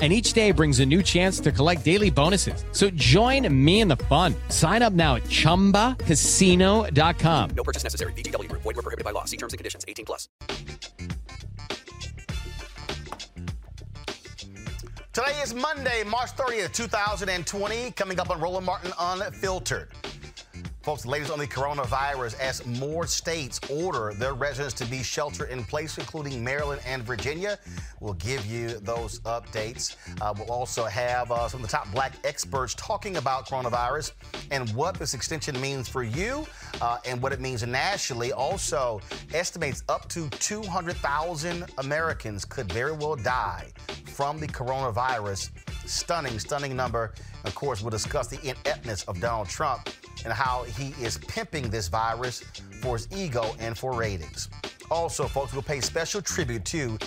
And each day brings a new chance to collect daily bonuses. So join me in the fun. Sign up now at chumbacasino.com. No purchase necessary. VGW Group. Void were prohibited by law. See terms and conditions. 18 plus. Today is Monday, March 30th, 2020. Coming up on Roland Martin Unfiltered. Folks, the latest on the coronavirus as more states order their residents to be shelter in place, including Maryland and Virginia. We'll give you those updates. Uh, we'll also have uh, some of the top black experts talking about coronavirus and what this extension means for you uh, and what it means nationally. Also, estimates up to 200,000 Americans could very well die from the coronavirus. Stunning, stunning number. Of course, we'll discuss the ineptness of Donald Trump and how he is pimping this virus for his ego and for ratings. Also, folks, we'll pay special tribute to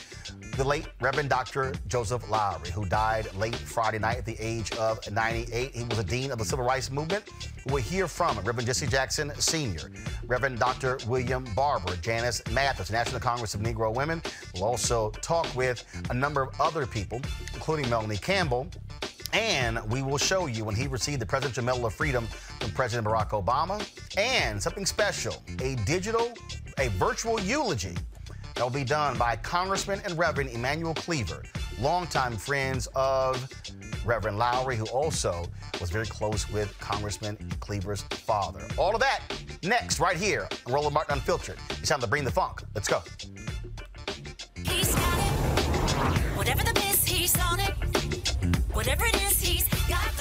the late Reverend Dr. Joseph Lowry, who died late Friday night at the age of 98. He was a dean of the Civil Rights Movement. We'll hear from Reverend Jesse Jackson Sr., Reverend Dr. William Barber, Janice Mathis, National Congress of Negro Women. We'll also talk with a number of other people, including Melanie Campbell, and we will show you when he received the Presidential Medal of Freedom from President Barack Obama. And something special a digital, a virtual eulogy that will be done by Congressman and Reverend Emmanuel Cleaver, longtime friends of Reverend Lowry, who also was very close with Congressman Cleaver's father. All of that next, right here on Roland Martin Unfiltered. It's time to bring the funk. Let's go. He's got it. Whatever the he's on it. Whatever it is, he's got the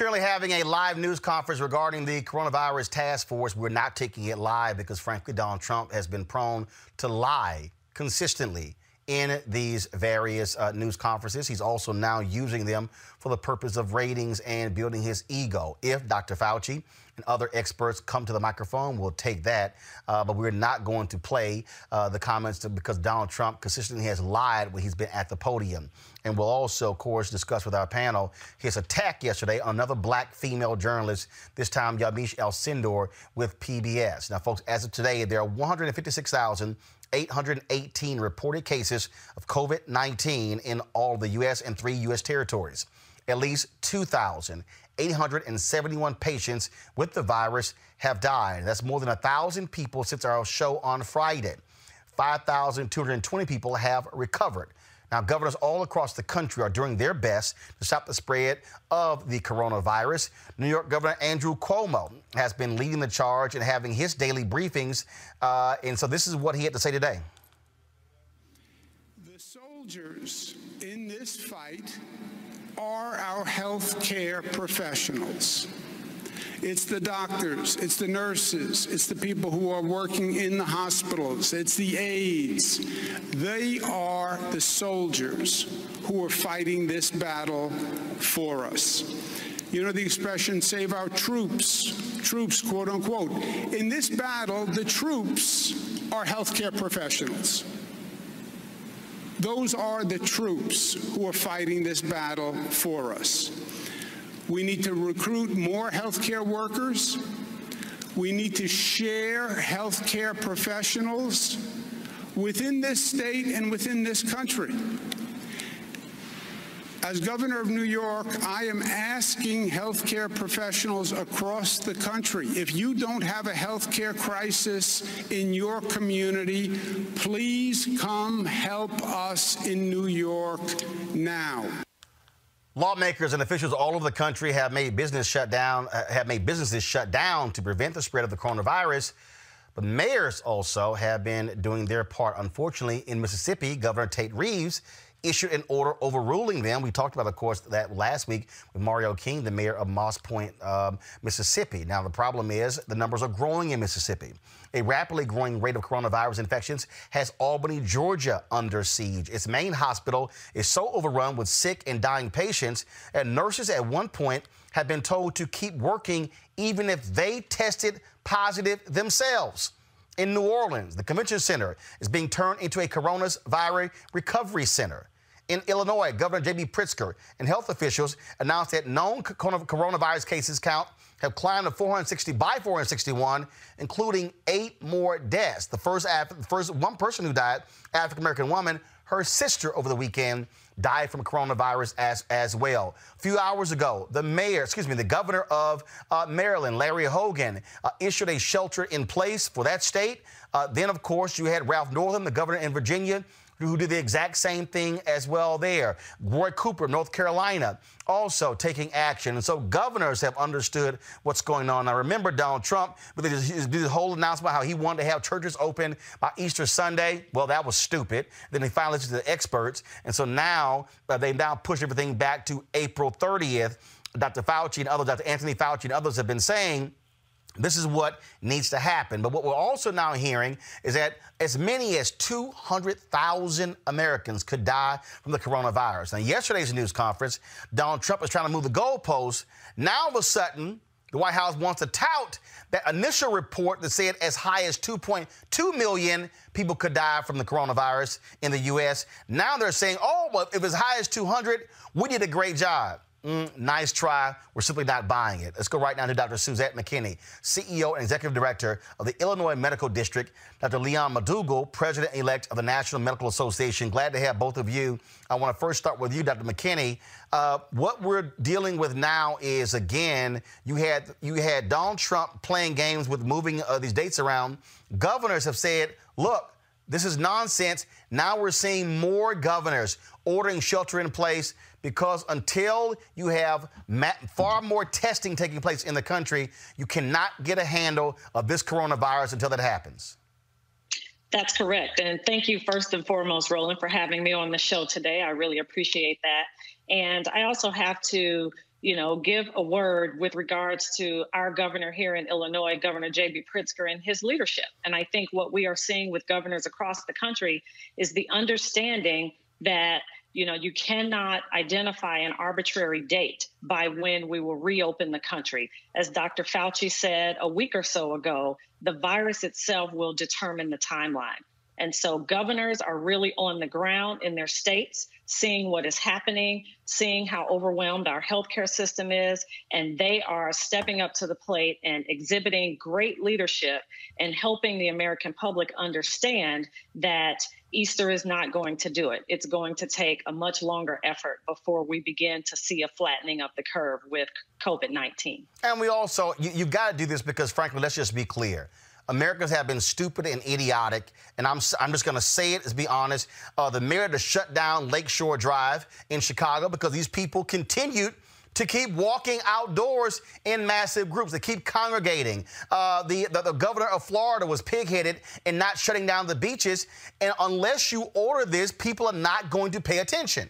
Currently having a live news conference regarding the coronavirus task force. We're not taking it live because, frankly, Donald Trump has been prone to lie consistently in these various uh, news conferences. He's also now using them for the purpose of ratings and building his ego. If Dr. Fauci and other experts come to the microphone, we'll take that. Uh, but we're not going to play uh, the comments to, because Donald Trump consistently has lied when he's been at the podium. And we'll also, of course, discuss with our panel his attack yesterday on another black female journalist, this time Yamiche Alcindor with PBS. Now, folks, as of today, there are 156,818 reported cases of COVID 19 in all the U.S. and three U.S. territories. At least 2,871 patients with the virus have died. That's more than 1,000 people since our show on Friday. 5,220 people have recovered. Now, governors all across the country are doing their best to stop the spread of the coronavirus. New York Governor Andrew Cuomo has been leading the charge and having his daily briefings. Uh, and so, this is what he had to say today. The soldiers in this fight are our health care professionals. It's the doctors, it's the nurses, it's the people who are working in the hospitals, it's the aides. They are the soldiers who are fighting this battle for us. You know the expression, save our troops, troops, quote unquote. In this battle, the troops are healthcare professionals. Those are the troops who are fighting this battle for us. We need to recruit more healthcare workers. We need to share healthcare professionals within this state and within this country. As governor of New York, I am asking healthcare professionals across the country if you don't have a healthcare crisis in your community, please come help us in New York now. Lawmakers and officials all over the country have made business shut down, uh, have made businesses shut down to prevent the spread of the coronavirus. But mayors also have been doing their part. Unfortunately, in Mississippi, Governor Tate Reeves issued an order overruling them. We talked about, of course, that last week with Mario King, the mayor of Moss Point, um, Mississippi. Now, the problem is the numbers are growing in Mississippi. A rapidly growing rate of coronavirus infections has Albany, Georgia under siege. Its main hospital is so overrun with sick and dying patients, and nurses at one point have been told to keep working even if they tested positive themselves. In New Orleans, the convention center is being turned into a coronavirus recovery center. In Illinois, Governor J.B. Pritzker and health officials announced that known coronavirus cases count have climbed to 460 by 461, including eight more deaths. The first, first one person who died, African American woman, her sister over the weekend died from coronavirus as, as well. A few hours ago, the mayor, excuse me, the governor of uh, Maryland, Larry Hogan, uh, issued a shelter in place for that state. Uh, then, of course, you had Ralph Northam, the governor in Virginia, who did the exact same thing as well there. Roy Cooper, North Carolina, also taking action. And so governors have understood what's going on. Now, remember Donald Trump with his, his whole announcement how he wanted to have churches open by Easter Sunday. Well, that was stupid. Then he finally listened to the experts. And so now uh, they now push everything back to April 30th. Dr. Fauci and others, Dr. Anthony Fauci and others have been saying this is what needs to happen. But what we're also now hearing is that as many as 200,000 Americans could die from the coronavirus. Now, yesterday's news conference, Donald Trump is trying to move the goalposts. Now, all of a sudden, the White House wants to tout that initial report that said as high as 2.2 million people could die from the coronavirus in the U.S. Now they're saying, oh, well, if as high as 200, we did a great job. Mm, nice try. We're simply not buying it. Let's go right now to Dr. Suzet McKinney, CEO and Executive Director of the Illinois Medical District, Dr. Leon McDougle, President elect of the National Medical Association. Glad to have both of you. I want to first start with you, Dr. McKinney. Uh, what we're dealing with now is again, you had you had Donald Trump playing games with moving uh, these dates around. Governors have said, look, this is nonsense. Now we're seeing more governors ordering shelter in place because until you have far more testing taking place in the country, you cannot get a handle of this coronavirus until that happens. That's correct. And thank you, first and foremost, Roland, for having me on the show today. I really appreciate that. And I also have to you know, give a word with regards to our governor here in Illinois, Governor J.B. Pritzker, and his leadership. And I think what we are seeing with governors across the country is the understanding that you know you cannot identify an arbitrary date by when we will reopen the country. As dr fauci said a week or so ago the virus itself will determine the timeline and so governors are really on the ground in their states, seeing what is happening, seeing how overwhelmed our healthcare system is, and they are stepping up to the plate and exhibiting great leadership and helping the American public understand that Easter is not going to do it. It's going to take a much longer effort before we begin to see a flattening of the curve with COVID 19. And we also, you, you got to do this because, frankly, let's just be clear. Americans have been stupid and idiotic, and I'm, I'm just going to say it, let's be honest. Uh, the mayor to shut down Lakeshore Drive in Chicago because these people continued to keep walking outdoors in massive groups, to keep congregating. Uh, the, the, the, governor of Florida was pigheaded in not shutting down the beaches. And unless you order this, people are not going to pay attention.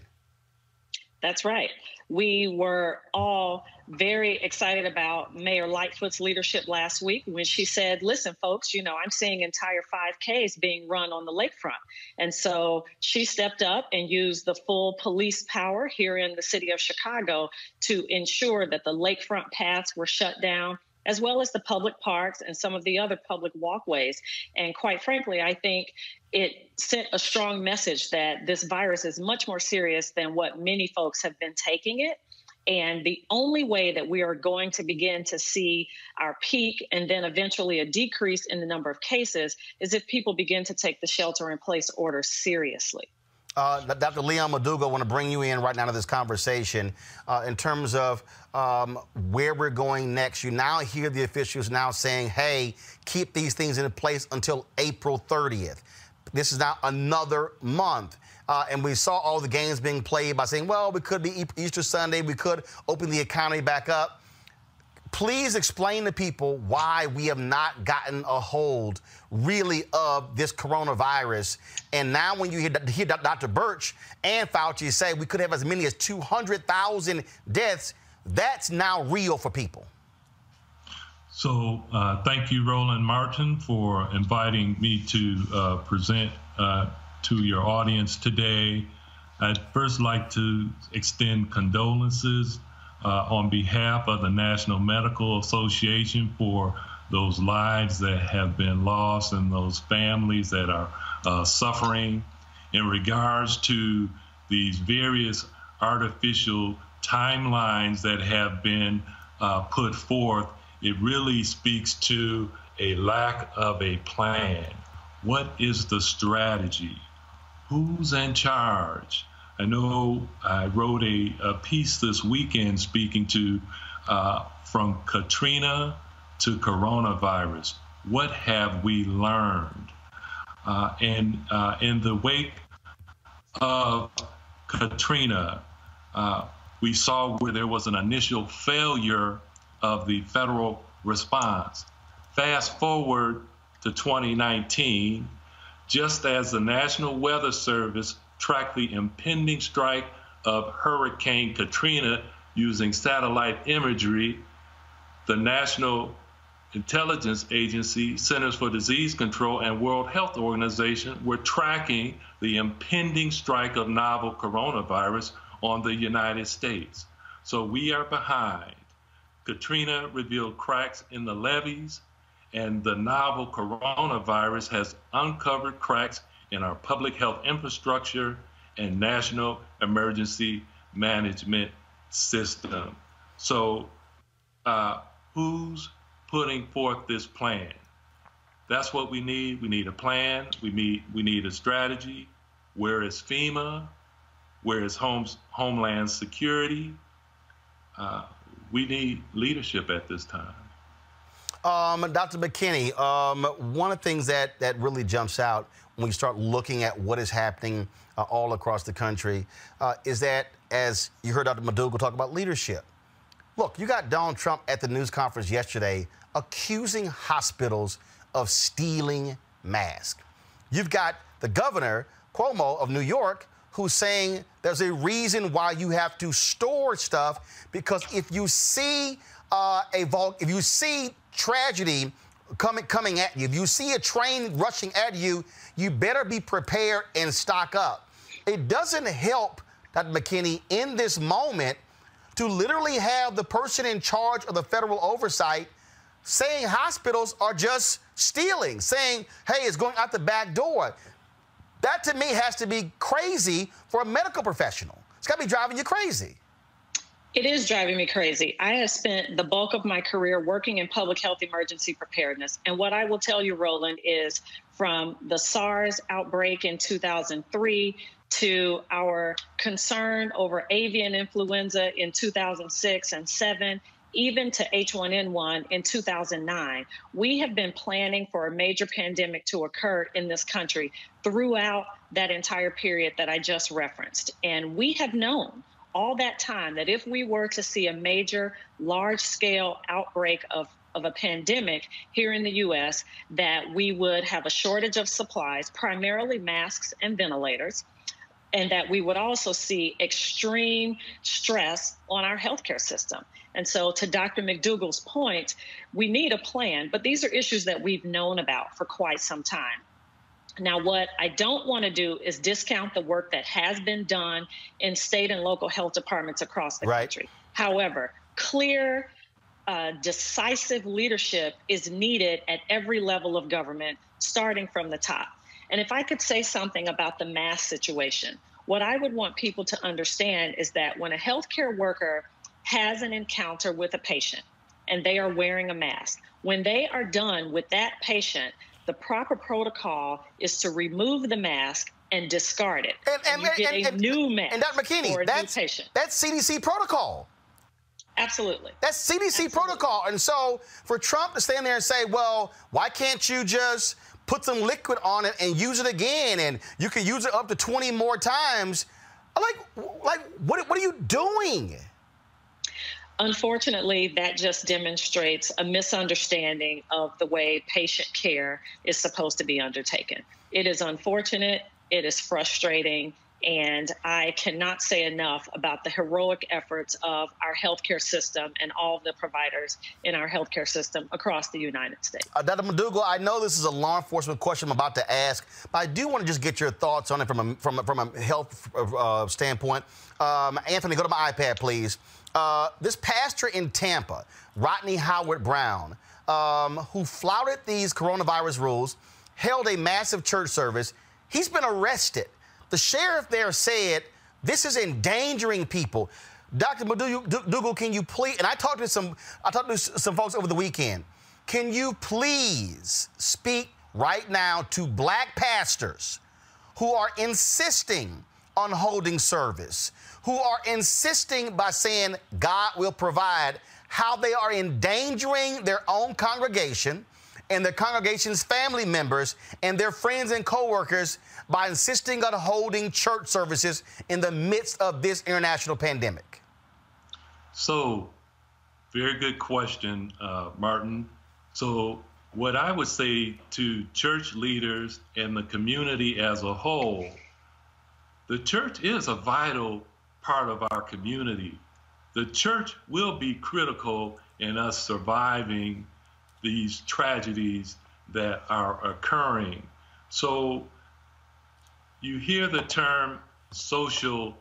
That's right. We were all very excited about Mayor Lightfoot's leadership last week when she said, Listen, folks, you know, I'm seeing entire 5Ks being run on the lakefront. And so she stepped up and used the full police power here in the city of Chicago to ensure that the lakefront paths were shut down as well as the public parks and some of the other public walkways. And quite frankly, I think it sent a strong message that this virus is much more serious than what many folks have been taking it. And the only way that we are going to begin to see our peak and then eventually a decrease in the number of cases is if people begin to take the shelter in place order seriously. Uh, Dr. Leon McDougle, I want to bring you in right now to this conversation uh, in terms of um, where we're going next. You now hear the officials now saying, hey, keep these things in place until April 30th. This is now another month. Uh, and we saw all the games being played by saying, well, we could be Easter Sunday, we could open the economy back up. Please explain to people why we have not gotten a hold, really, of this coronavirus. And now, when you hear, hear Dr. Birx and Fauci say we could have as many as 200,000 deaths, that's now real for people. So, uh, thank you, Roland Martin, for inviting me to uh, present uh, to your audience today. I'd first like to extend condolences on behalf of the National Medical Association for those lives that have been lost and those families that are uh, suffering. In regards to these various artificial timelines that have been uh, put forth, it really speaks to a lack of a plan. What is the strategy? who's in charge? I know I wrote a, a piece this weekend speaking to uh, from Katrina to coronavirus. What have we learned? Uh, and uh, in the wake of Katrina, uh, we saw where there was an initial failure of the federal response. Fast forward to 2019, just as the National Weather Service tracked the impending strike of Hurricane Katrina using satellite imagery, the National Intelligence Agency, Centers for Disease Control, and World Health Organization were tracking the impending strike of novel coronavirus on the United States. So we are behind. Katrina revealed cracks in the levees, and the novel coronavirus has uncovered cracks in our public health infrastructure and national emergency management system. So, uh, who's putting forth this plan? That's what we need. We need a plan. We need we need a strategy. Where is FEMA? Where is Homes, Homeland Security? Uh, we need leadership at this time. Um, Dr. McKinney, um, one of the things that, that really jumps out when you start looking at what is happening uh, all across the country uh, is that, as you heard Dr. McDougle talk about leadership. Look, you got Donald Trump at the news conference yesterday accusing hospitals of stealing masks. You've got the governor, Cuomo of New York, who's saying there's a reason why you have to store stuff because if you see uh, a vol- if you see tragedy coming coming at you, if you see a train rushing at you, you better be prepared and stock up. It doesn't help, Dr. McKinney, in this moment to literally have the person in charge of the federal oversight saying hospitals are just stealing, saying, hey, it's going out the back door. That to me has to be crazy for a medical professional. It's got to be driving you crazy. It is driving me crazy. I have spent the bulk of my career working in public health emergency preparedness. And what I will tell you, Roland, is from the SARS outbreak in 2003 to our concern over avian influenza in 2006 and 7 even to H1N1 in 2009. We have been planning for a major pandemic to occur in this country throughout that entire period that I just referenced. And we have known all that time that if we were to see a major, large scale outbreak of of a pandemic here in the US, that we would have a shortage of supplies, primarily masks and ventilators, and that we would also see extreme stress on our healthcare system. And so, to Dr. McDougle's point, we need a plan, but these are issues that we've known about for quite some time. Now, what I don't want to do is discount the work that has been done in state and local health departments across the Right. country. However, clear, uh, decisive leadership is needed at every level of government, starting from the top. And if I could say something about the mask situation, what I would want people to understand is that when a healthcare worker has an encounter with a patient and they are wearing a mask, when they are done with that patient, the proper protocol is to remove the mask and discard it. And, you get a new mask And Dr. McKinney, for a that's, new patient. that's CDC protocol. Absolutely. That's CDC protocol. And so for Trump to stand there and say, well, why can't you just put some liquid on it and use it again? And you can use it up to 20 more times. I'm like, like what, what are you doing? Unfortunately, that just demonstrates a misunderstanding of the way patient care is supposed to be undertaken. It is unfortunate, it is frustrating, and I cannot say enough about the heroic efforts of our healthcare system and all the providers in our healthcare system across the United States. Uh, Dr. McDougle, I know this is a law enforcement question I'm about to ask, but I do want to just get your thoughts on it from a, from a, from a health uh, standpoint. Um, Anthony, go to my iPad, please. Uh, this pastor in Tampa, Rodney Howard-Browne, um, who flouted these coronavirus rules, held a massive church service. He's been arrested. The sheriff there said this is endangering people. Dr. McDougle, can you please? And I talked to some, I talked to some folks over the weekend. Can you please speak right now to black pastors who are insisting on holding service, who are insisting by saying God will provide, how they are endangering their own congregation and their congregation's family members and their friends and coworkers by insisting on holding church services in the midst of this international pandemic? So, very good question, uh, Martin. So, what I would say to church leaders and the community as a whole, the church is a vital part of our community. The church will be critical in us surviving these tragedies that are occurring. So, you hear the term social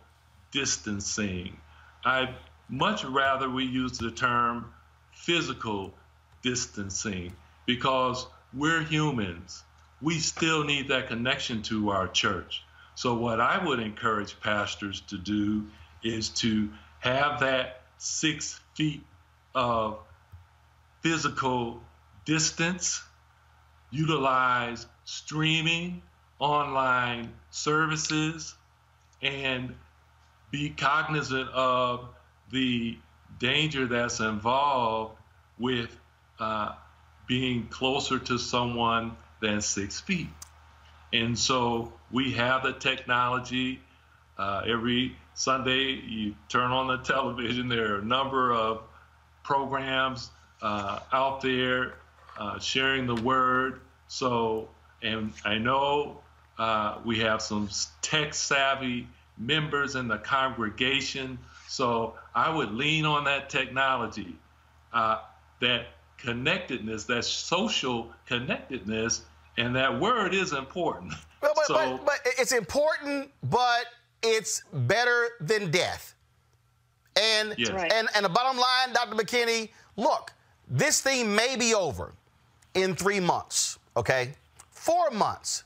distancing. I'd much rather we use the term physical distancing because we're humans. We still need that connection to our church. So, what I would encourage pastors to do is to have that six feet of physical distance, utilize streaming, online services, and be cognizant of the danger that's involved with uh, being closer to someone than six feet. And so we have the technology. Uh, every Sunday, you turn on the television, there are a number of programs uh, out there uh, sharing the word. So, and I know uh, we have some tech savvy members in the congregation. So I would lean on that technology, uh, that connectedness, that social connectedness, and that word is important. Well, but, so, but, but it's important, but it's better than death. And Yes. Right. and and the bottom line, Dr. McKinney, look, this thing may be over in three months, okay? Four months.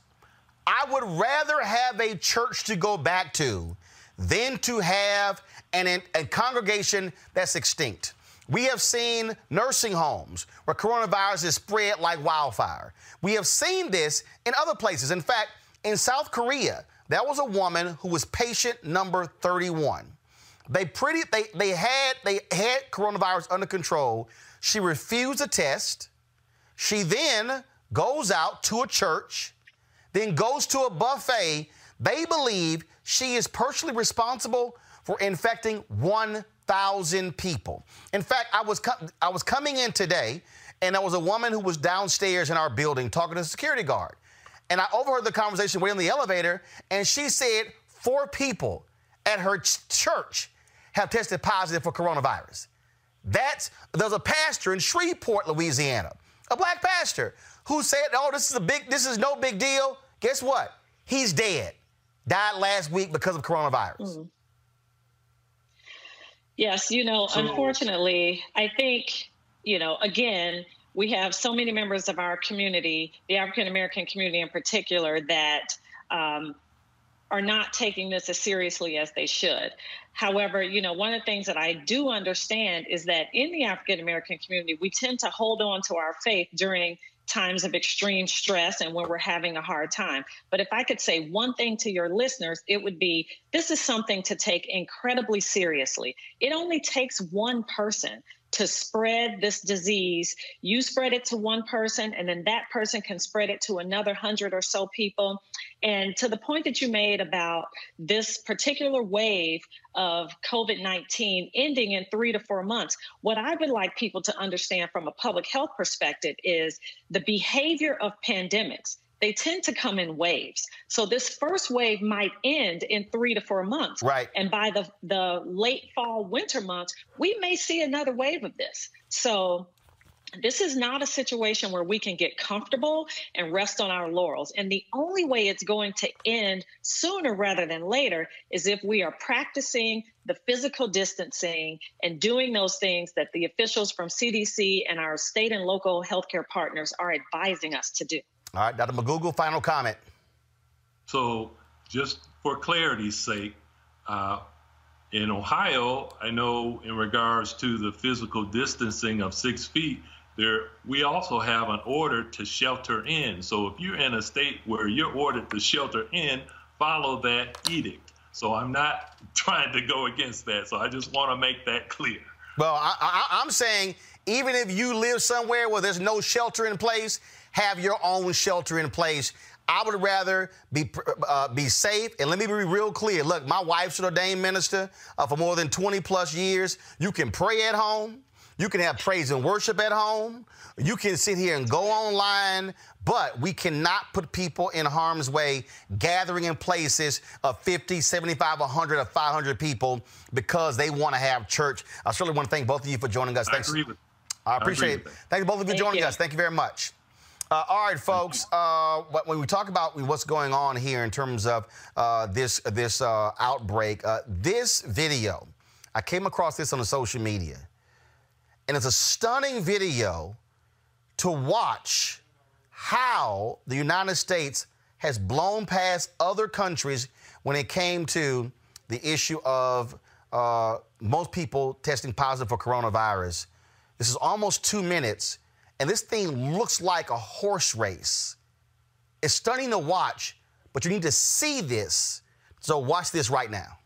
I would rather have a church to go back to than to have an, a congregation that's extinct. We have seen nursing homes where coronavirus is spread like wildfire. We have seen this in other places. In fact, in South Korea, there was a woman who was patient number 31. They pretty they they had they had coronavirus under control. She refused a test. She then goes out to a church, then goes to a buffet. They believe she is personally responsible for infecting 1,000 people. In fact, I was co- I was coming in today, and there was a woman who was downstairs in our building talking to the security guard, and I overheard the conversation. We're in the elevator, and she said four people at her ch- church have tested positive for coronavirus. That's there's a pastor in Shreveport, Louisiana, a black pastor who said, "Oh, this is a big, this is no big deal." Guess what? He's dead. Died last week because of coronavirus. Yes, you know, So- unfortunately, I think, you know, again, we have so many members of our community, the African American community in particular, that um, are not taking this as seriously as they should. However, you know, one of the things that I do understand is that in the African American community, we tend to hold on to our faith during times of extreme stress and when we're having a hard time. But if I could say one thing to your listeners, it would be this is something to take incredibly seriously. It only takes one person to spread this disease. You spread it to one person, and then that person can spread it to another hundred or so people. And to the point that you made about this particular wave of COVID 19 ending in three to four months, what I would like people to understand from a public health perspective is the behavior of pandemics. They tend to come in waves. So this first wave might end in three to four months. Right. And by the, the late fall, winter months, we may see another wave of this. So this is not a situation where we can get comfortable and rest on our laurels. And the only way it's going to end sooner rather than later is if we are practicing the physical distancing and doing those things that the officials from CDC and our state and local healthcare partners are advising us to do. All right, Dr. McGoogle, final comment. So, just for clarity's sake, uh, in Ohio, I know in regards to the physical distancing of six feet, there we also have an order to shelter in. So if you're in a state where you're ordered to shelter in, follow that edict. So I'm not trying to go against that. So I just want to make that clear. Well, I, I, I'm saying even if you live somewhere where there's no shelter in place, have your own shelter in place. I would rather be uh, be safe. And let me be real clear. Look, my wife's an ordained minister uh, for more than 20 plus years. You can pray at home. You can have praise and worship at home. You can sit here and go online, but we cannot put people in harm's way gathering in places of 50, 75, 100, or 500 people because they want to have church. I certainly want to thank both of you for joining us. I Thanks. agree with I I agree appreciate it. Thank you both of you for joining you. us. Thank you very much. Uh, all right, folks. Uh, when we talk about what's going on here in terms of uh, this this uh, outbreak, uh, this video, I came across this on the social media, and it's a stunning video to watch how the United States has blown past other countries when it came to the issue of uh, most people testing positive for coronavirus. This is almost two minutes, and this thing looks like a horse race. It's stunning to watch, but you need to see this. So watch this right now.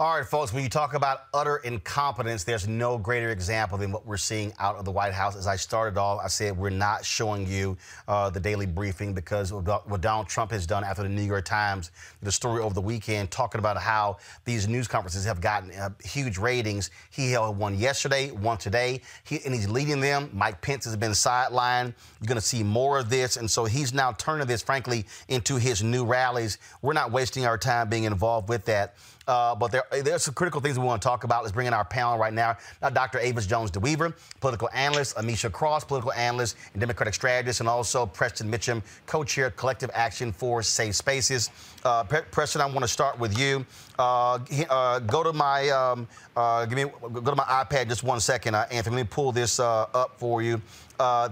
All right, folks, when you talk about utter incompetence, there's no greater example than what we're seeing out of the White House. As I started off, I said we're not showing you uh, the daily briefing because what Donald Trump has done after the New York Times, the story over the weekend, talking about how these news conferences have gotten uh, huge ratings. He held one yesterday, one today, he, and he's leading them. Mike Pence has been sidelined. You're going to see more of this. And so he's now turning this, frankly, into his new rallies. We're not wasting our time being involved with that. Uh, but there, there's some critical things we want to talk about. Let's bring in our panel right now. now Dr. Avis Jones DeWeever, political analyst, Ameshia Cross, political analyst and Democratic strategist, and also Preston Mitchum, co-chair Collective Action for Safe Spaces. Uh, Preston, I want to start with you. Uh, uh go to my um, uh, give me go to my iPad just one second, uh, Anthony. Let me pull this up for you.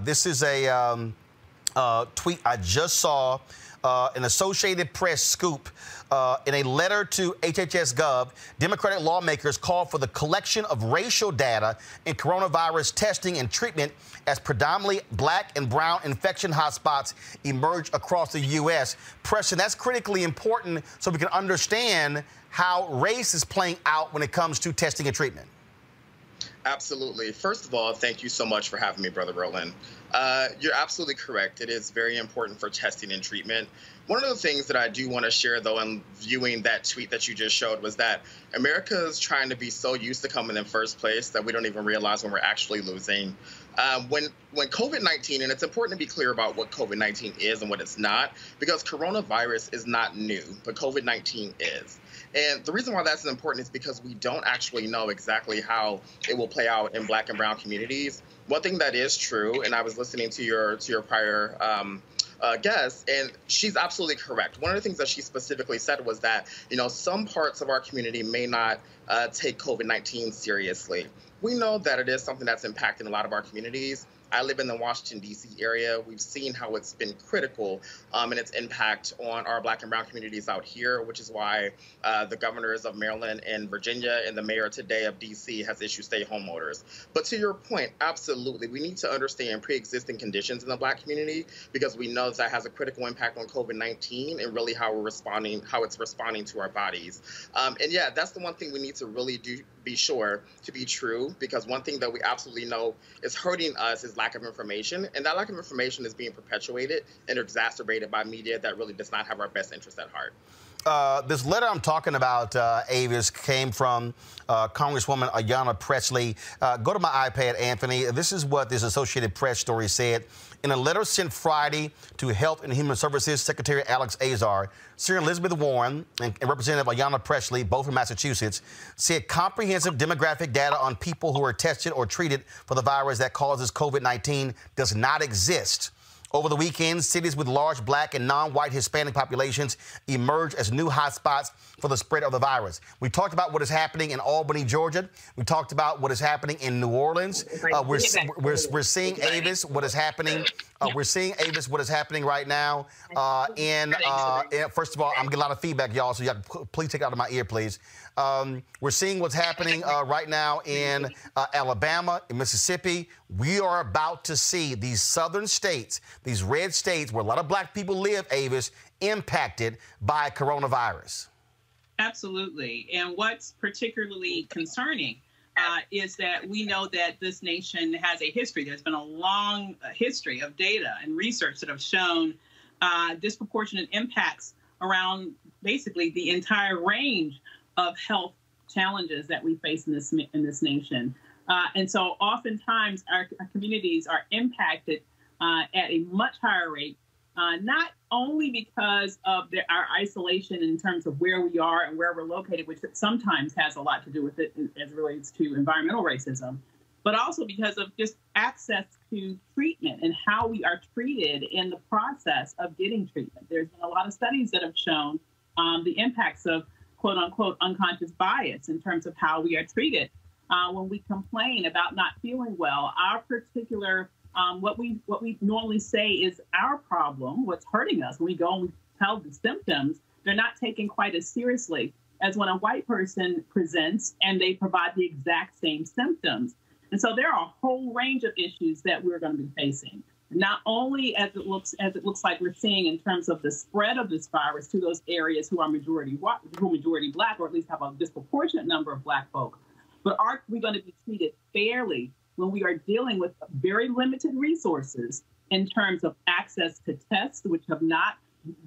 this is a um, tweet I just saw. An Associated Press scoop uh, in a letter to HHS Gov, Democratic lawmakers called for the collection of racial data in coronavirus testing and treatment as predominantly black and brown infection hotspots emerge across the U.S. Preston, that's critically important so we can understand how race is playing out when it comes to testing and treatment. Absolutely. First of all, thank you so much for having me, Brother Roland. Uh, you're absolutely correct. It is very important for testing and treatment. One of the things that I do want to share, though, in viewing that tweet that you just showed, was that America is trying to be so used to coming in first place that we don't even realize when we're actually losing. Um, when when COVID nineteen, and it's important to be clear about what COVID nineteen is and what it's not, because coronavirus is not new, but COVID nineteen is. And the reason why that's important is because we don't actually know exactly how it will play out in Black and Brown communities. One thing that is true, and I was listening to your to your prior. Um, uh, guest, and she's absolutely correct. One of the things that she specifically said was that, you know, some parts of our community may not uh, take COVID 19 seriously. We know that it is something that's impacting a lot of our communities. I live in the Washington, D.C. area. We've seen how it's been critical um, in its impact on our black and brown communities out here, which is why uh, the governors of Maryland and Virginia and the mayor today of D.C. has issued stay home orders. But to your point, absolutely, we need to understand pre existing conditions in the black community because we know that has a critical impact on COVID 19 and really how we're responding, how it's responding to our bodies. Um, and yeah, that's the one thing we need to really do be sure to be true because one thing that we absolutely know is hurting us is lack of information, and that lack of information is being perpetuated and exacerbated by media that really does not have our best interest at heart. Uh, this letter I'm talking about, uh, Avis, came from uh, Congresswoman Ayanna Pressley. Uh, go to my iPad, Anthony. This is what this Associated Press story said. In a letter sent Friday to Health and Human Services Secretary Alex Azar, Senator Elizabeth Warren and, and Representative Ayanna Pressley, both from Massachusetts, said comprehensive demographic data on people who are tested or treated for the virus that causes COVID 19 does not exist. Over the weekend, cities with large black and non-white Hispanic populations emerged as new hotspots for the spread of the virus. We talked about what is happening in Albany, Georgia. We talked about what is happening in New Orleans. Uh, we're, we're, we're seeing Avis, what is happening. Uh, we're seeing Avis, what is happening right now. Uh, in, uh, in, first of all, I'm getting a lot of feedback, y'all, so y'all please take it out of my ear, please. Um, we're seeing what's happening uh, right now in uh, Alabama, in Mississippi. We are about to see these southern states, these red states where a lot of black people live, Avis, impacted by coronavirus. Absolutely. And what's particularly concerning uh, is that we know that this nation has a history. There's been a long uh, history of data and research that have shown uh, disproportionate impacts around basically the entire range of health challenges that we face in this in this nation. Uh, and so, oftentimes, our, our communities are impacted uh, at a much higher rate, uh, not only because of the, our isolation in terms of where we are and where we're located, which sometimes has a lot to do with it as it relates to environmental racism, but also because of just access to treatment and how we are treated in the process of getting treatment. There's been a lot of studies that have shown um, the impacts of quote unquote unconscious bias in terms of how we are treated. Uh, when we complain about not feeling well, our particular um, what we what we normally say is our problem, what's hurting us. When we go and we tell the symptoms, they're not taken quite as seriously as when a white person presents and they provide the exact same symptoms. And so there are a whole range of issues that we're going to be facing. not only as it looks as it looks like we're seeing in terms of the spread of this virus to those areas who are majority who are majority black, or at least have a disproportionate number of black folk, but are we going to be treated fairly when we are dealing with very limited resources in terms of access to tests, which have not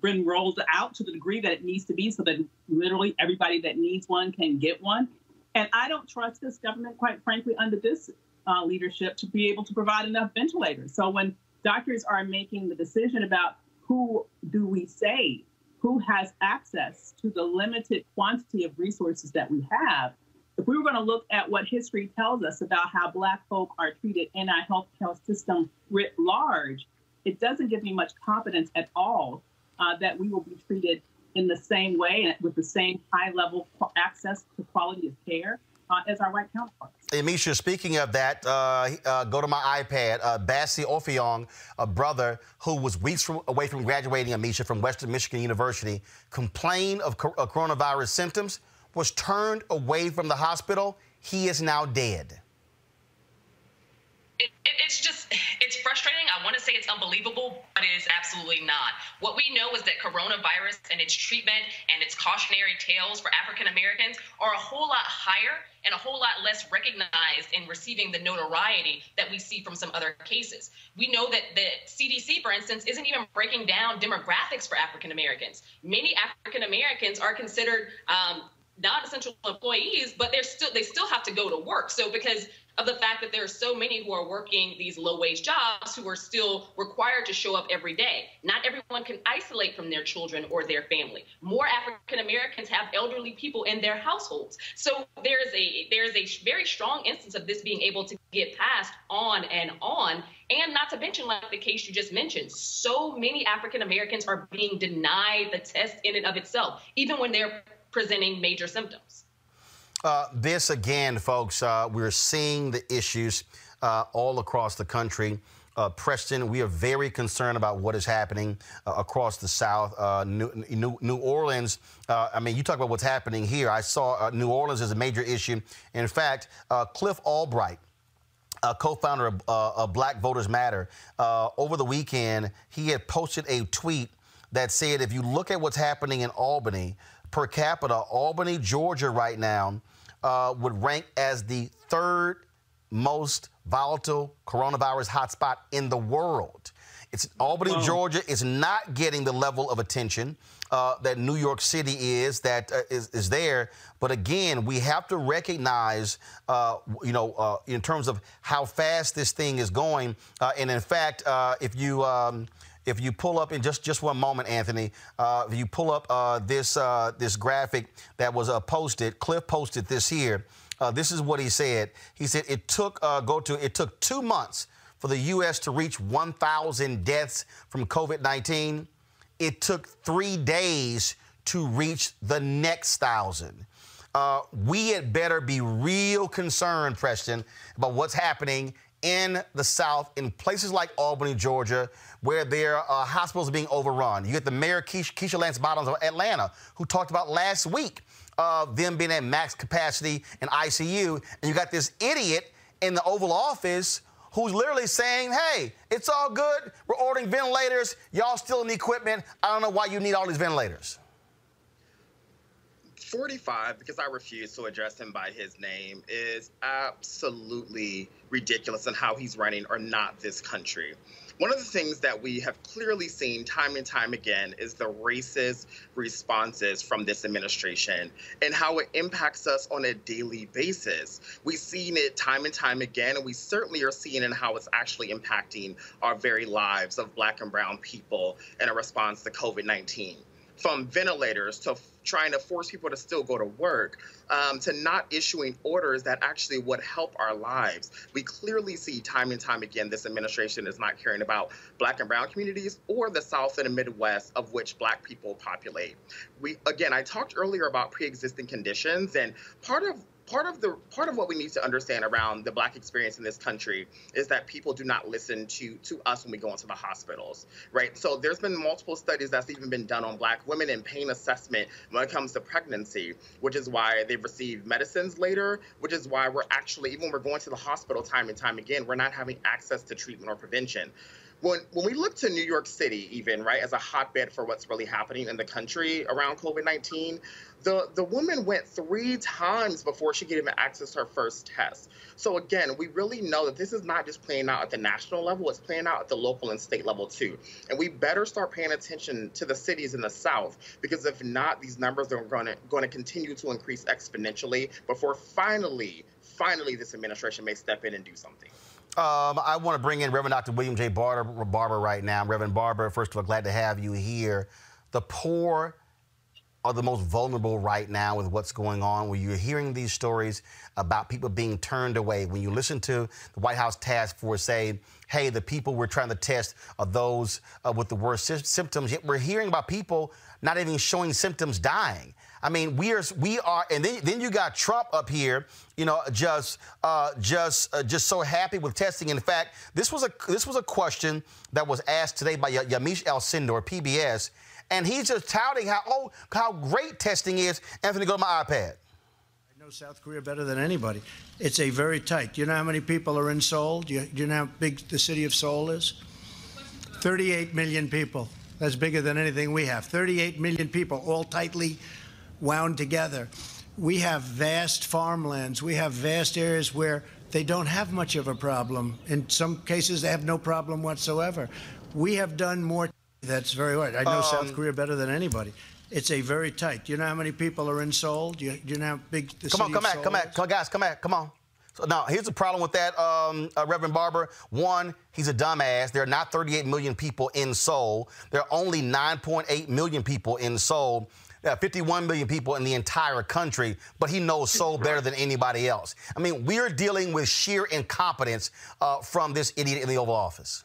been rolled out to the degree that it needs to be, so that literally everybody that needs one can get one. And I don't trust this government, quite frankly, under this uh, leadership to be able to provide enough ventilators. So when doctors are making the decision about who do we save, who has access to the limited quantity of resources that we have, if we were going to look at what history tells us about how Black folk are treated in our health care system writ large, it doesn't give me much confidence at all uh, that we will be treated in the same way and with the same high level access to quality of care uh, as our white counterparts. Ameshia, speaking of that, uh, uh, go to my iPad. Uh, Bassey Offiong, a brother who was weeks from, away from graduating, Ameshia, from Western Michigan University, complained of co- coronavirus symptoms, was turned away from the hospital. He is now dead. It, it, it's just, it's frustrating. I want to say it's unbelievable, but it is absolutely not. What we know is that coronavirus and its treatment and its cautionary tales for African Americans are a whole lot higher and a whole lot less recognized in receiving the notoriety that we see from some other cases. We know that the CDC, for instance, isn't even breaking down demographics for African Americans. Many African Americans are considered um, non-essential employees, but they're still they still have to go to work. So because of the fact that there are so many who are working these low-wage jobs who are still required to show up every day. Not everyone can isolate from their children or their family. More African Americans have elderly people in their households. So there's a there's a very strong instance of this being able to get passed on and on. And not to mention, like the case you just mentioned, so many African Americans are being denied the test in and of itself, even when they're presenting major symptoms. Uh, this again, folks, uh, we're seeing the issues uh, all across the country. Uh, Preston, we are very concerned about what is happening uh, across the South. Uh, New, New, New, Orleans, I mean, you talk about what's happening here. I saw New Orleans as a major issue. In fact, Cliff Albright, uh, co-founder of, uh, of, Black Voters Matter, uh, over the weekend, he had posted a tweet that said, if you look at what's happening in Albany, per capita, Albany, Georgia, right now, uh, would rank as the third most volatile coronavirus hotspot in the world. It's Albany, Whoa. Georgia is not getting the level of attention uh, that New York City is that uh, is, is there. But again, we have to recognize, uh, you know, uh, in terms of how fast this thing is going. Uh, and in fact, uh, if you um, if you pull up in just, just one moment, Anthony, uh, if you pull up uh, this, uh, this graphic that was uh, posted, Cliff posted this here. Uh, this is what he said. He said it took uh, go to it took two months for the U.S. to reach 1,000 deaths from COVID-19. It took three days to reach the next thousand. we had better be real concerned, Preston, about what's happening in the South, in places like Albany, Georgia, where their uh, hospitals are being overrun. You get the mayor, Keisha, Keisha Lance Bottoms of Atlanta, who talked about last week of them being at max capacity in ICU. And you got this idiot in the Oval Office who's literally saying, hey, it's all good. We're ordering ventilators. Y'all still need equipment. I don't know why you need all these ventilators. 45, because I refuse to address him by his name, is absolutely ridiculous in how he's running or not this country. One of the things that we have clearly seen time and time again is the racist responses from this administration and how it impacts us on a daily basis. We've seen it time and time again, and we certainly are seeing in how it's actually impacting our very lives of Black and Brown people in a response to COVID 19 from ventilators to trying to force people to still go to work um, to not issuing orders that actually would help our lives. We clearly see time and time again this administration is not caring about black and brown communities or the South and the Midwest of which black people populate. We again, I talked earlier about pre-existing conditions and part of part of the part of what we need to understand around the black experience in this country is that people do not listen to to us when we go into the hospitals right? So there's been multiple studies that's even been done on black women and pain assessment when it comes to pregnancy which is why they receive medicines later which is why we're actually even when we're going to the hospital time and time again we're not having access to treatment or prevention when when we look to New York City, even right as a hotbed for what's really happening in the country around COVID nineteen, the the woman went three times before she could even access her first test. So again, we really know that this is not just playing out at the national level; it's playing out at the local and state level too. And we better start paying attention to the cities in the South because if not, these numbers are going to going to continue to increase exponentially before finally, finally, this administration may step in and do something. Um, I want to bring in Reverend Dr. William J. Barber, Barber right now. Reverend Barber, first of all, glad to have you here. The poor are the most vulnerable right now with what's going on. When you're hearing these stories about people being turned away, when you listen to the White House task force say, hey, the people we're trying to test are those uh, with the worst sy- symptoms, yet we're hearing about people not even showing symptoms dying. I mean, we are, we are, and then, then you got Trump up here, you know, just, uh, just, uh, just so happy with testing. In fact, this was a, this was a question that was asked today by Y- Yamiche Alcindor, PBS, and he's just touting how, oh, how great testing is. Anthony, go to my iPad. I know South Korea better than anybody. It's a very tight. Do you know how many people are in Seoul? Do you, do you know how big the city of Seoul is? 38 million people. That's bigger than anything we have. 38 million people, all tightly wound together. We have vast farmlands. We have vast areas where they don't have much of a problem. In some cases, they have no problem whatsoever. We have done more. That's very right. I know South Um, Korea better than anybody. It's a very tight. Do you know how many people are in Seoul? Do you, do you know how big the Come on, come back, come back, come on, guys, come back, come on. So now here's the problem with that, um, uh, Reverend Barber. One, he's a dumbass. There are not 38 million people in Seoul. There are only 9.8 million people in Seoul. Are 51 million people in the entire country, but he knows Seoul better than anybody else. I mean, we're dealing with sheer incompetence uh, from this idiot in the Oval Office.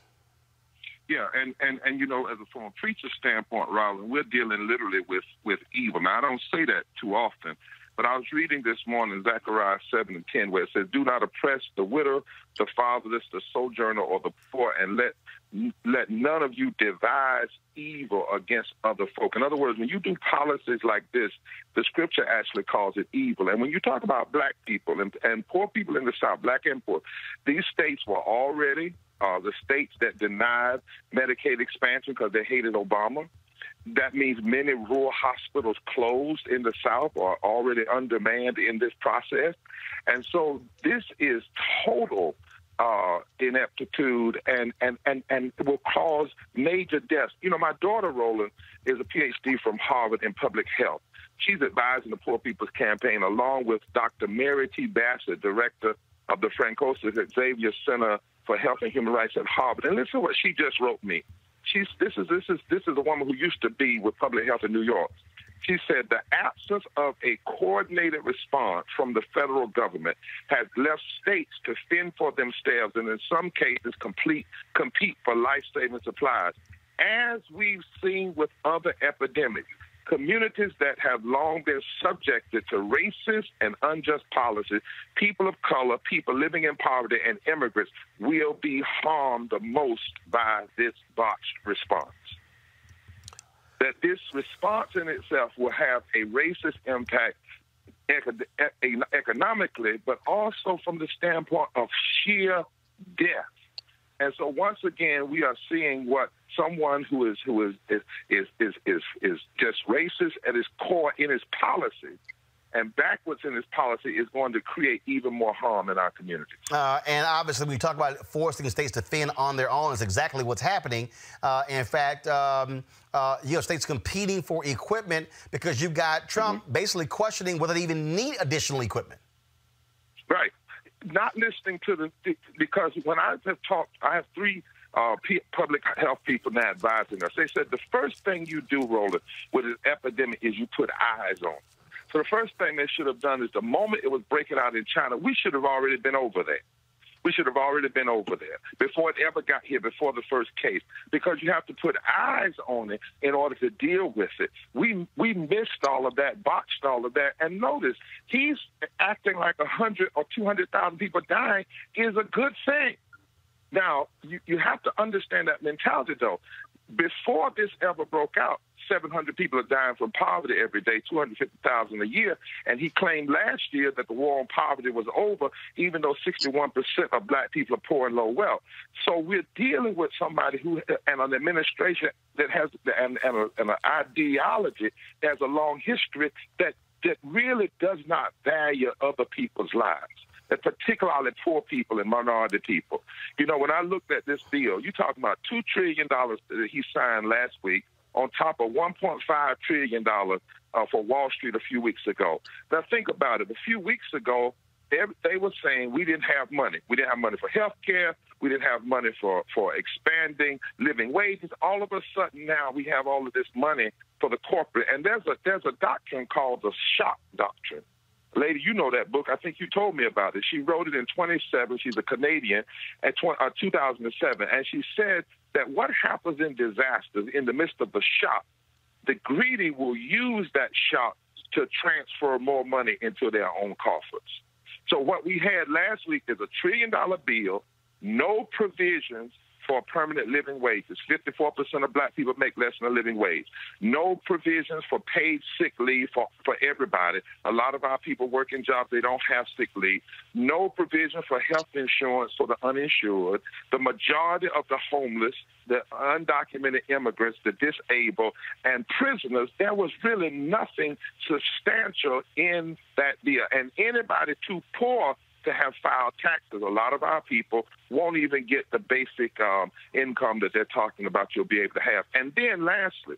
Yeah, and, and, and you know, as a, a preacher standpoint, Roland, we're dealing literally with, with evil. Now, I don't say that too often, but I was reading this morning Zechariah 7 and 10, where it says, Do not oppress the widow, the fatherless, the sojourner, or the poor, and let let none of you devise evil against other folk. In other words, when you do policies like this, the scripture actually calls it evil. And when you talk about black people and, and poor people in the South, black and poor, these states were already uh, the states that denied Medicaid expansion because they hated Obama. That means many rural hospitals closed in the South or already undermanned in this process. And so this is total uh, ineptitude and, and, and, and will cause major deaths. You know, my daughter, Roland, is a PhD from Harvard in public health. She's advising the Poor People's Campaign along with Dr. Mary T. Bassett, director of the Francois Xavier Center for Health and Human Rights at Harvard. And listen to what she just wrote me. She's this is this is this is a woman who used to be with public health in New York. She said the absence of a coordinated response from the federal government has left states to fend for themselves and in some cases complete compete for life-saving supplies. As we've seen with other epidemics, communities that have long been subjected to racist and unjust policies, people of color, people living in poverty, and immigrants will be harmed the most by this botched response. That this response in itself will have a racist impact economically, but also from the standpoint of sheer death. And so once again, we are seeing what someone who is who is is is is, is just racist at his core in his policy and backwards in this policy is going to create even more harm in our communities. Uh, and obviously, we talk about forcing states to fend on their own. Is exactly what's happening. Uh, in fact, um, uh, you know, states competing for equipment because you've got Trump Mm-hmm. basically questioning whether they even need additional equipment. Right. Not listening to the because when I have talked, I have three uh, public health people now advising us. They said the first thing you do, Roland, with an epidemic is you put eyes on. it. So the first thing they should have done is the moment it was breaking out in China, we should have already been over there. We should have already been over there before it ever got here, before the first case, because you have to put eyes on it in order to deal with it. We we missed all of that, botched all of that, and notice he's acting like a hundred or two hundred thousand people dying is a good thing. Now you you have to understand that mentality though. Before this ever broke out, 700 people are dying from poverty every day, 250,000 a year. And he claimed last year that the war on poverty was over, even though 61% of black people are poor and low wealth. So we're dealing with somebody who, and an administration that has, and, and, a, and an ideology that has a long history that, that really does not value other people's lives and particularly poor people and minority people. You know, when I looked at this bill, you're talking about $2 trillion that he signed last week on top of $1.5 trillion uh, for Wall Street a few weeks ago. Now, think about it. A few weeks ago, they, they were saying we didn't have money. We didn't have money for health care. We didn't have money for, for expanding living wages. All of a sudden now we have all of this money for the corporate. And there's a, there's a doctrine called the shock doctrine. Lady, you know that book. I think you told me about it. She wrote it in 27. She's a Canadian at 20, uh, 2007. And she said that what happens in disasters, in the midst of the shock, the greedy will use that shock to transfer more money into their own coffers. So what we had last week is a trillion dollar bill, no provisions for a permanent living wages. 54% of black people make less than a living wage. No provisions for paid sick leave for, for everybody. A lot of our people work in jobs they don't have sick leave. No provision for health insurance for the uninsured. The majority of the homeless, the undocumented immigrants, the disabled, and prisoners, there was really nothing substantial in that deal. And anybody too poor to have filed taxes. A lot of our people won't even get the basic um, income that they're talking about you'll be able to have. And then lastly,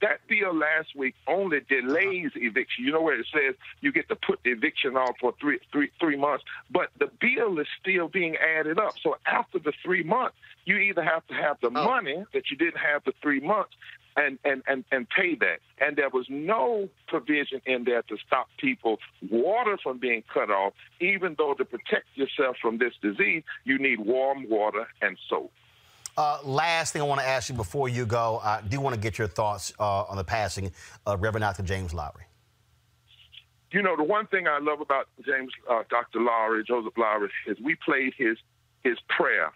that bill last week only delays eviction. You know where it says you get to put the eviction off for three, three, three months, but the bill is still being added up. So after the three months, you either have to have the money that you didn't have the three months, and, and, and, and pay that. And there was no provision in there to stop people water from being cut off, even though to protect yourself from this disease, you need warm water and soap. Uh, last thing I want to ask you before you go, I do want to get your thoughts uh, on the passing of Reverend Dr. James Lowery. You know, the one thing I love about James, uh, Dr. Lowery, Joseph Lowery, is we played his his prayer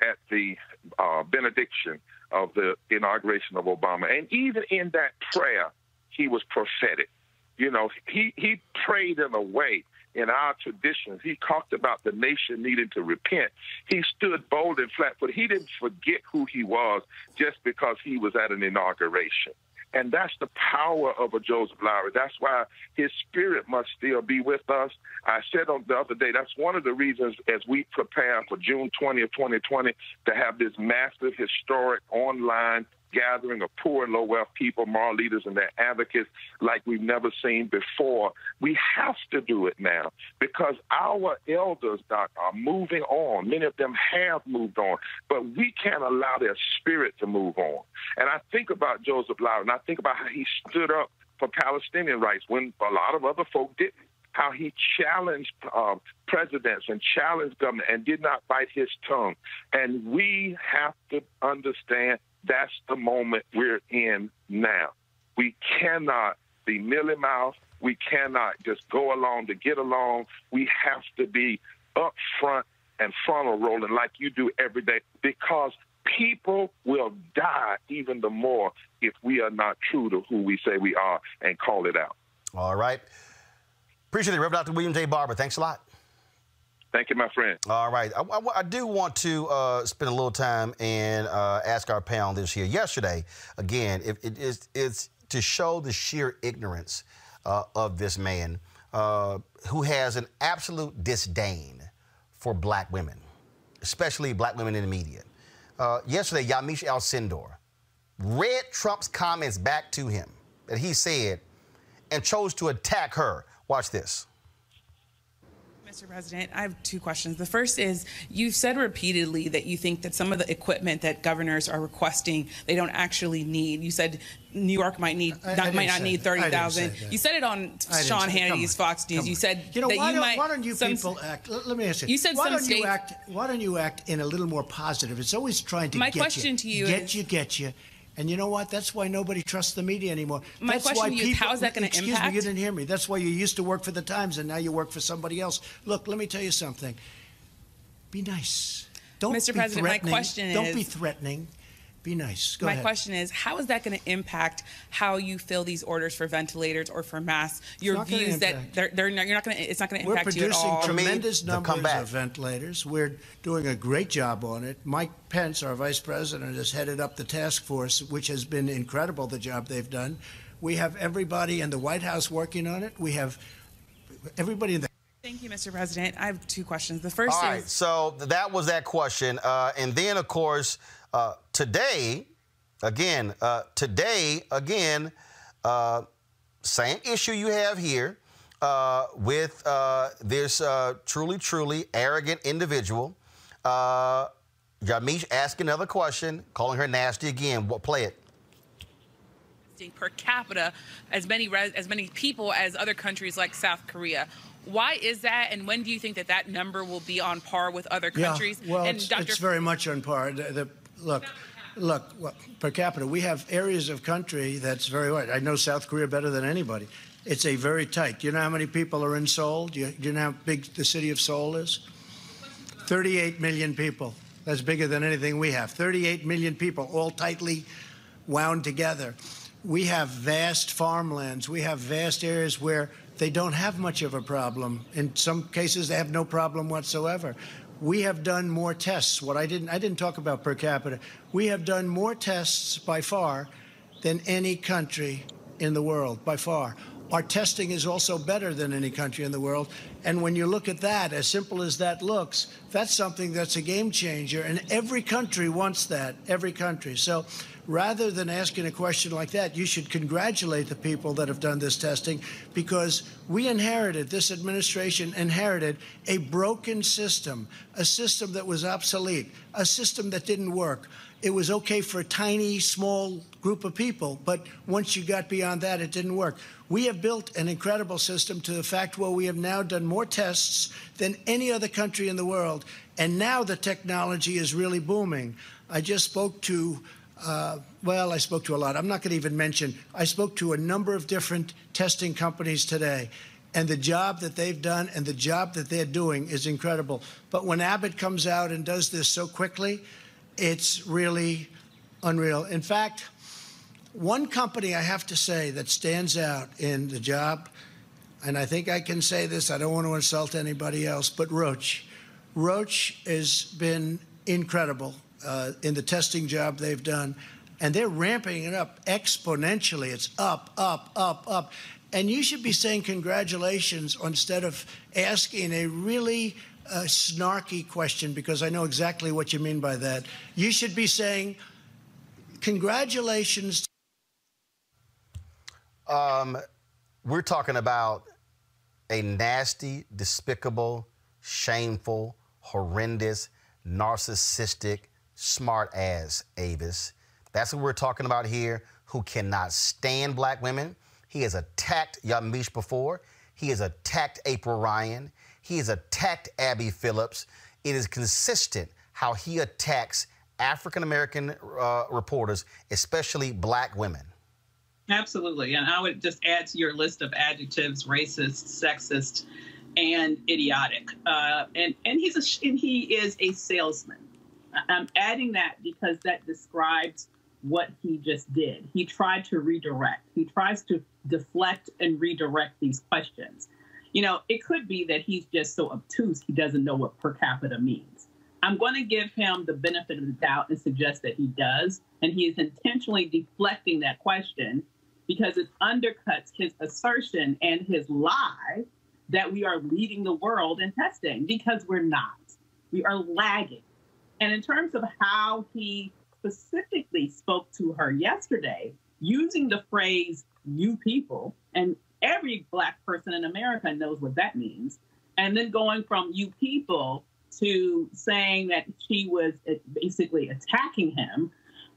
at the uh, benediction of the inauguration of Obama. And even in that prayer, he was prophetic. You know, he, he prayed in a way in our traditions. He talked about the nation needing to repent. He stood bold and flat, but he didn't forget who he was just because he was at an inauguration. And that's the power of a Joseph Lowery. That's why his spirit must still be with us. I said on the other day, that's one of the reasons as we prepare for June 20th, 2020, to have this massive historic online gathering of poor and low wealth people, moral leaders, and their advocates like we've never seen before. We have to do it now because our elders, Doc, are moving on. Many of them have moved on, but we can't allow their spirit to move on. And I think about Joseph Lowery, and I think about how he stood up for Palestinian rights when a lot of other folk didn't how he challenged um, presidents and challenged government and did not bite his tongue. And we have to understand that's the moment we're in now. We cannot be mealy mouthed. We cannot just go along to get along. We have to be upfront and frontal rolling like you do every day because people will die even the more if we are not true to who we say we are and call it out. All right. Appreciate it, Reverend Dr. William J. Barber. Thanks a lot. Thank you, my friend. All right. I, I, I do want to uh, spend a little time and uh, ask our panel this here. Yesterday, again, it, it is, it's to show the sheer ignorance uh, of this man uh, who has an absolute disdain for black women, especially black women in the media. Uh, yesterday, Yamiche Alcindor read Trump's comments back to him that he said and chose to attack her. Watch this. Mr. President, I have two questions. The first is you've said repeatedly that you think that some of the equipment that governors are requesting they don't actually need. You said New York might need I- I not, might not need thirty thousand. You said it on Sean Hannity's Fox News. You said you know that why you don't, might why don't you some- people act? Let, let me ask you. You said why some don't you act? Why don't you act in a little more positive? It's always trying to My get question you, to you get is- you, get you. And you know what? That's why nobody trusts the media anymore. My That's question why to you is, people, how is that gonna Excuse me, you didn't hear me. That's why you used to work for the Times and now you work for somebody else. Look, let me tell you something. Be nice. Don't Mr. be President, my threatening. question Don't be threatening. Be nice. Go My ahead. question is, how is that going to impact how you fill these orders for ventilators or for masks? Your views that they're, they're not, you're not going to. It's not going to We're impact you at producing tremendous numbers of ventilators. We're doing a great job on it. Mike Pence, our vice president, has headed up the task force, which has been incredible, the job they've done. We have everybody in the White House working on it. We have everybody in the Thank you, Mr. President. I have two questions. The first All is right, so that was that question. Uh, and then, of course, uh, today, again, uh, today, again, uh, same issue you have here uh, with uh, this uh, truly, truly arrogant individual. Uh, Yamiche asking another question, calling her nasty again. What? Play it. per capita as many res- as many people as other countries like South Korea. Why is that, and when do you think that that number will be on par with other countries? Yeah, well, and it's, Dr. it's very much on par. The, the- look, look, well, per capita, we have areas of country that's very wide. I know South Korea better than anybody. It's a very tight. Do you know how many people are in Seoul? Do you, do you know how big the city of Seoul is? 38 million people. That's bigger than anything we have. 38 million people, all tightly wound together. We have vast farmlands. We have vast areas where they don't have much of a problem. In some cases, they have no problem whatsoever. We have done more tests. What I didn't, I didn't talk about per capita. We have done more tests by far than any country in the world, by far. Our testing is also better than any country in the world. And when you look at that, as simple as that looks, that's something that's a game changer. And every country wants that, every country. So rather than asking a question like that, you should congratulate the people that have done this testing because we inherited, this administration inherited a broken system, a system that was obsolete, a system that didn't work. It was okay for a tiny, small group of people, but once you got beyond that, it didn't work. We have built an incredible system to the fact where we have now done more tests than any other country in the world, and now the technology is really booming. I just spoke to uh, well, I spoke to a lot. I'm not going to even mention. I spoke to a number of different testing companies today, and the job that they've done and the job that they're doing is incredible. But when Abbott comes out and does this so quickly, it's really unreal. In fact, one company I have to say that stands out in the job, and I think I can say this, I don't want to insult anybody else, but Roche. Roche has been incredible uh, in the testing job they've done, and they're ramping it up exponentially. It's up, up, up, up. And you should be saying congratulations instead of asking a really uh, snarky question because I know exactly what you mean by that. You should be saying congratulations. Um, we're talking about a nasty, despicable, shameful, horrendous, narcissistic, smart ass Avis. That's what we're talking about here, who cannot stand black women. He has attacked Yamiche before. He has attacked April Ryan. He has attacked Abby Phillips. It is consistent how he attacks African American uh, reporters, especially black women. Absolutely. And I would just add to your list of adjectives racist, sexist, and idiotic. Uh, and, and, he's a, and he is a salesman. I'm adding that because that describes what he just did. He tried to redirect, he tries to deflect and redirect these questions. You know, it could be that he's just so obtuse he doesn't know what per capita means. I'm going to give him the benefit of the doubt and suggest that he does. And he is intentionally deflecting that question because it undercuts his assertion and his lie that we are leading the world in testing because we're not. We are lagging. And in terms of how he specifically spoke to her yesterday, using the phrase you people, and every Black person in America knows what that means, and then going from you people to saying that she was uh, basically attacking him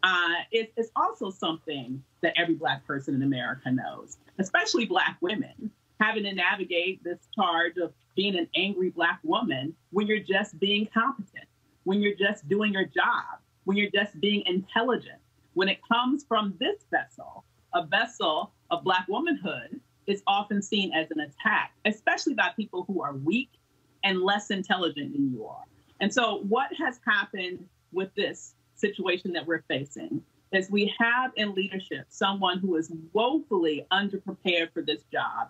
uh, is, is also something that every Black person in America knows, especially Black women, having to navigate this charge of being an angry Black woman when you're just being competent, when you're just doing your job, when you're just being intelligent. When it comes from this vessel, a vessel of Black womanhood is often seen as an attack, especially by people who are weak and less intelligent than you are. And so, what has happened with this situation that we're facing is we have in leadership someone who is woefully underprepared for this job,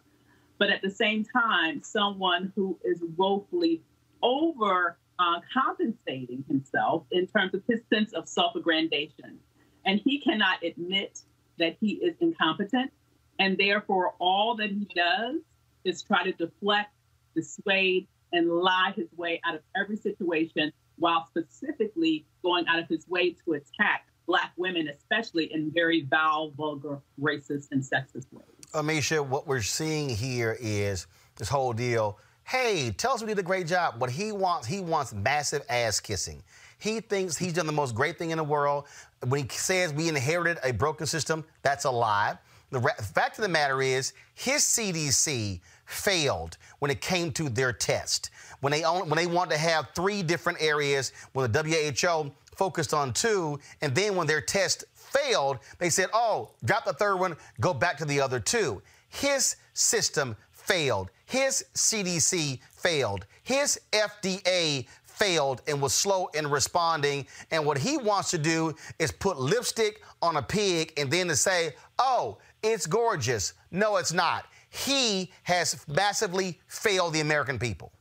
but at the same time, someone who is woefully over uh, compensating himself in terms of his sense of self aggrandization. And he cannot admit that he is incompetent. And therefore, all that he does is try to deflect, dissuade, and lie his way out of every situation while specifically going out of his way to attack Black women, especially in very vile, vulgar, racist, and sexist ways. Ameshia, what we're seeing here is this whole deal. Hey, tell us we did a great job. What he wants, he wants massive ass kissing. He thinks he's done the most great thing in the world. When he says we inherited a broken system, that's a lie. The fact of the matter is, his CDC failed when it came to their test. When they only, when they wanted to have three different areas, when the WHO focused on two, and then when their test failed, they said, "Oh, drop the third one, go back to the other two. His system failed. His CDC failed. His FDA failed and was slow in responding. And what he wants to do is put lipstick on a pig and then to say, oh, it's gorgeous. No, it's not. He has massively failed the American people.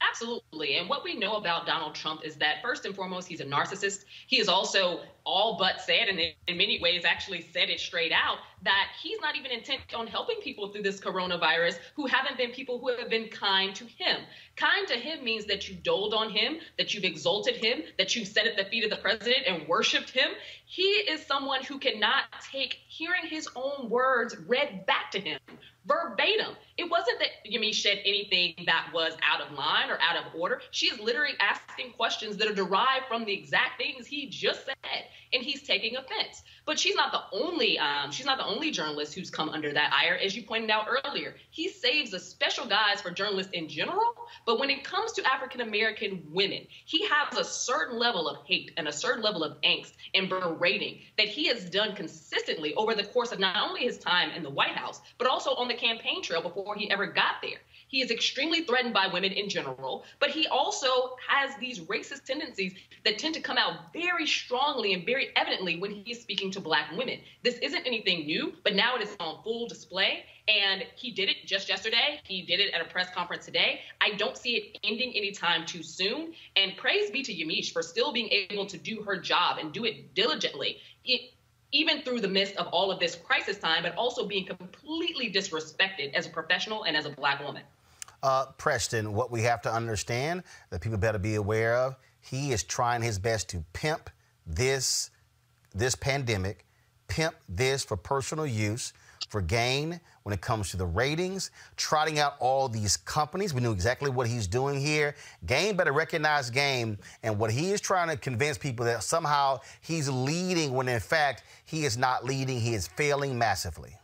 Absolutely. And what we know about Donald Trump is that first and foremost, he's a narcissist. He is also all but said, and in many ways actually said it straight out, that he's not even intent on helping people through this coronavirus who haven't been people who have been kind to him. Kind to him means that you doled on him, that you've exalted him, that you've sat at the feet of the president and worshiped him. He is someone who cannot take hearing his own words read back to him verbatim. It wasn't that Yamiche said anything that was out of line or out of order. She is literally asking questions that are derived from the exact things he just said, and he's taking offense. But she's not the only um, she's not the only journalist who's come under that ire, as you pointed out earlier. He saves a special guise for journalists in general, but when it comes to African American women, he has a certain level of hate and a certain level of angst and berating that he has done consistently over the course of not only his time in the White House, but also on the campaign trail before he ever got there. He is extremely threatened by women in general, but he also has these racist tendencies that tend to come out very strongly and very evidently when he is speaking to black women. This isn't anything new, but now it is on full display. And he did it just yesterday. He did it at a press conference today. I don't see it ending anytime too soon. And praise be to Yamiche for still being able to do her job and do it diligently. It, even through the midst of all of this crisis time, but also being completely disrespected as a professional and as a black woman. Uh, Preston, what we have to understand that people better be aware of, he is trying his best to pimp this this pandemic, pimp this for personal use, for gain when it comes to the ratings, trotting out all these companies. We knew exactly what he's doing here. Game better recognize game. And what he is trying to convince people that somehow he's leading when in fact he is not leading, he is failing massively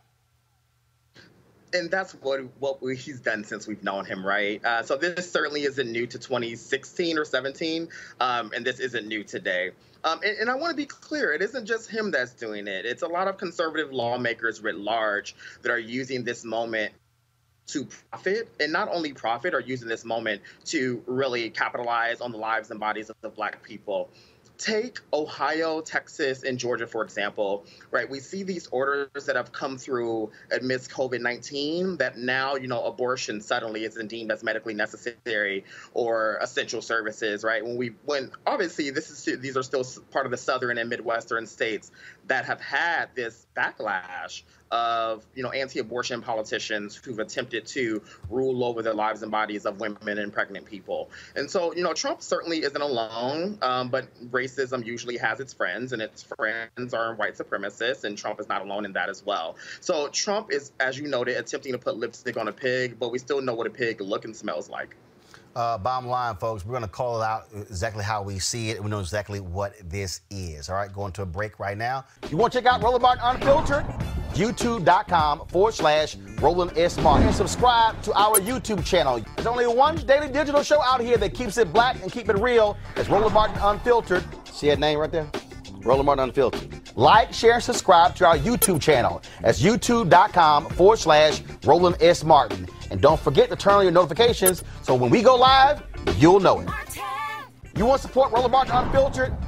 and that's what what he's done since we've known him, right? Uh, so this certainly isn't new to 2016 or 17, um, and this isn't new today. Um, and, and, I want to be clear, it isn't just him that's doing it. It's a lot of conservative lawmakers writ large that are using this moment to profit, and not only profit, are using this moment to really capitalize on the lives and bodies of the Black people take Ohio, Texas, and Georgia, for example, right? We see these orders that have come through amidst COVID 19 that now, you know, abortion suddenly isn't deemed as medically necessary or essential services, right? When we, when obviously this is, these are still part of the southern and midwestern states that have had this backlash of you know anti-abortion politicians who've attempted to rule over the lives and bodies of women and pregnant people. And so you know Trump certainly isn't alone, um, but racism usually has its friends, and its friends are white supremacists, and Trump is not alone in that as well. So Trump is, as you noted, attempting to put lipstick on a pig, but we still know what a pig looks and smells like. Uh, bottom line, folks, we're going to call it out exactly how we see it. We know exactly what this is. All right, going to a break right now. You want to check out Roland Martin Unfiltered? YouTube.com forward slash Roland S. Martin. And subscribe to our YouTube channel. There's only one daily digital show out here that keeps it black and keep it real. It's Roland Martin Unfiltered. See that name right there? Roland Martin Unfiltered. Like, share, and subscribe to our YouTube channel. That's youtube.com forward slash Roland S. Martin. And don't forget to turn on your notifications so when we go live, you'll know it. You want to support Martin Unfiltered?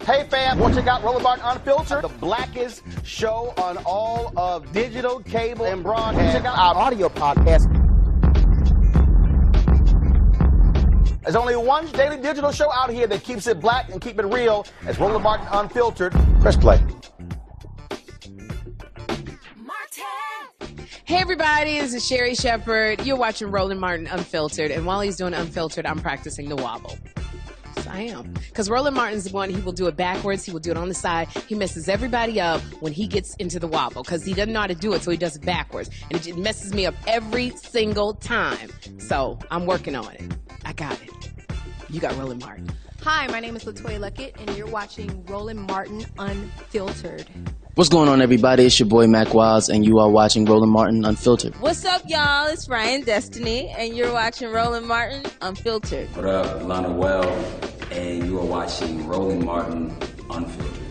Hey fam, want to check out Roland Martin Unfiltered, the blackest show on all of digital, cable, and broadcast. Check out our audio podcast. There's only one daily digital show out here that keeps it black and keep it real. It's Roland Martin Unfiltered. Press play. Hey everybody, this is Sherri Shepherd. You're watching Roland Martin Unfiltered, and while he's doing Unfiltered, I'm practicing the wobble. Yes, I am. Because Roland Martin's the one, he will do it backwards, he will do it on the side. He messes everybody up when he gets into the wobble because he doesn't know how to do it, so he does it backwards. And it just messes me up every single time. So I'm working on it. I got it. You got Roland Martin. Hi, my name is LeToya Luckett, and you're watching Roland Martin Unfiltered. What's going on, everybody? It's your boy Mack Wilds, and you are watching Roland Martin Unfiltered. What's up, y'all? It's Ryan Destiny, and you're watching Roland Martin Unfiltered. What up, Lana Well, and you are watching Roland Martin Unfiltered.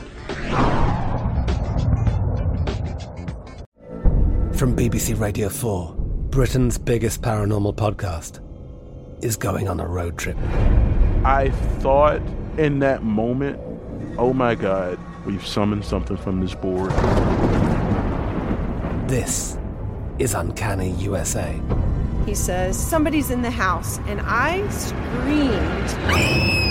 From BBC Radio 4, Britain's biggest paranormal podcast is going on a road trip. I thought in that moment, oh my God, we've summoned something from this board. This is Uncanny USA. He says, Somebody's in the house. And I screamed.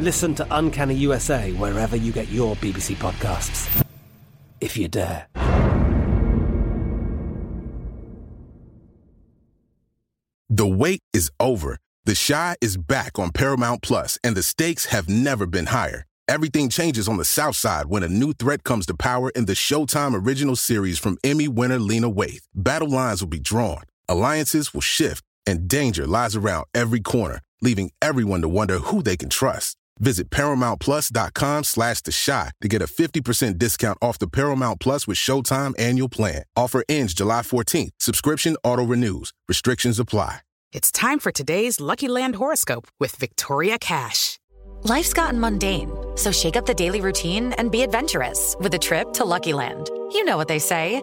Listen to Uncanny USA wherever you get your BBC podcasts, if you dare. The wait is over. The Chi is back on Paramount Plus, and the stakes have never been higher. Everything changes on the South Side when a new threat comes to power in the Showtime original series from Emmy winner Lena Waithe. Battle lines will be drawn, alliances will shift, and danger lies around every corner, leaving everyone to wonder who they can trust. Visit ParamountPlus.com slash The Chi to get a 50% discount off the Paramount Plus with Showtime annual plan. Offer ends July 14th. Subscription auto-renews. Restrictions apply. It's time for today's Lucky Land horoscope with Victoria Cash. Life's gotten mundane, so shake up the daily routine and be adventurous with a trip to Lucky Land. You know what they say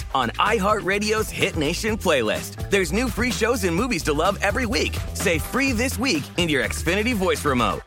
on iHeartRadio's Hit Nation playlist. There's new free shows and movies to love every week. Say free this week in your Xfinity voice remote.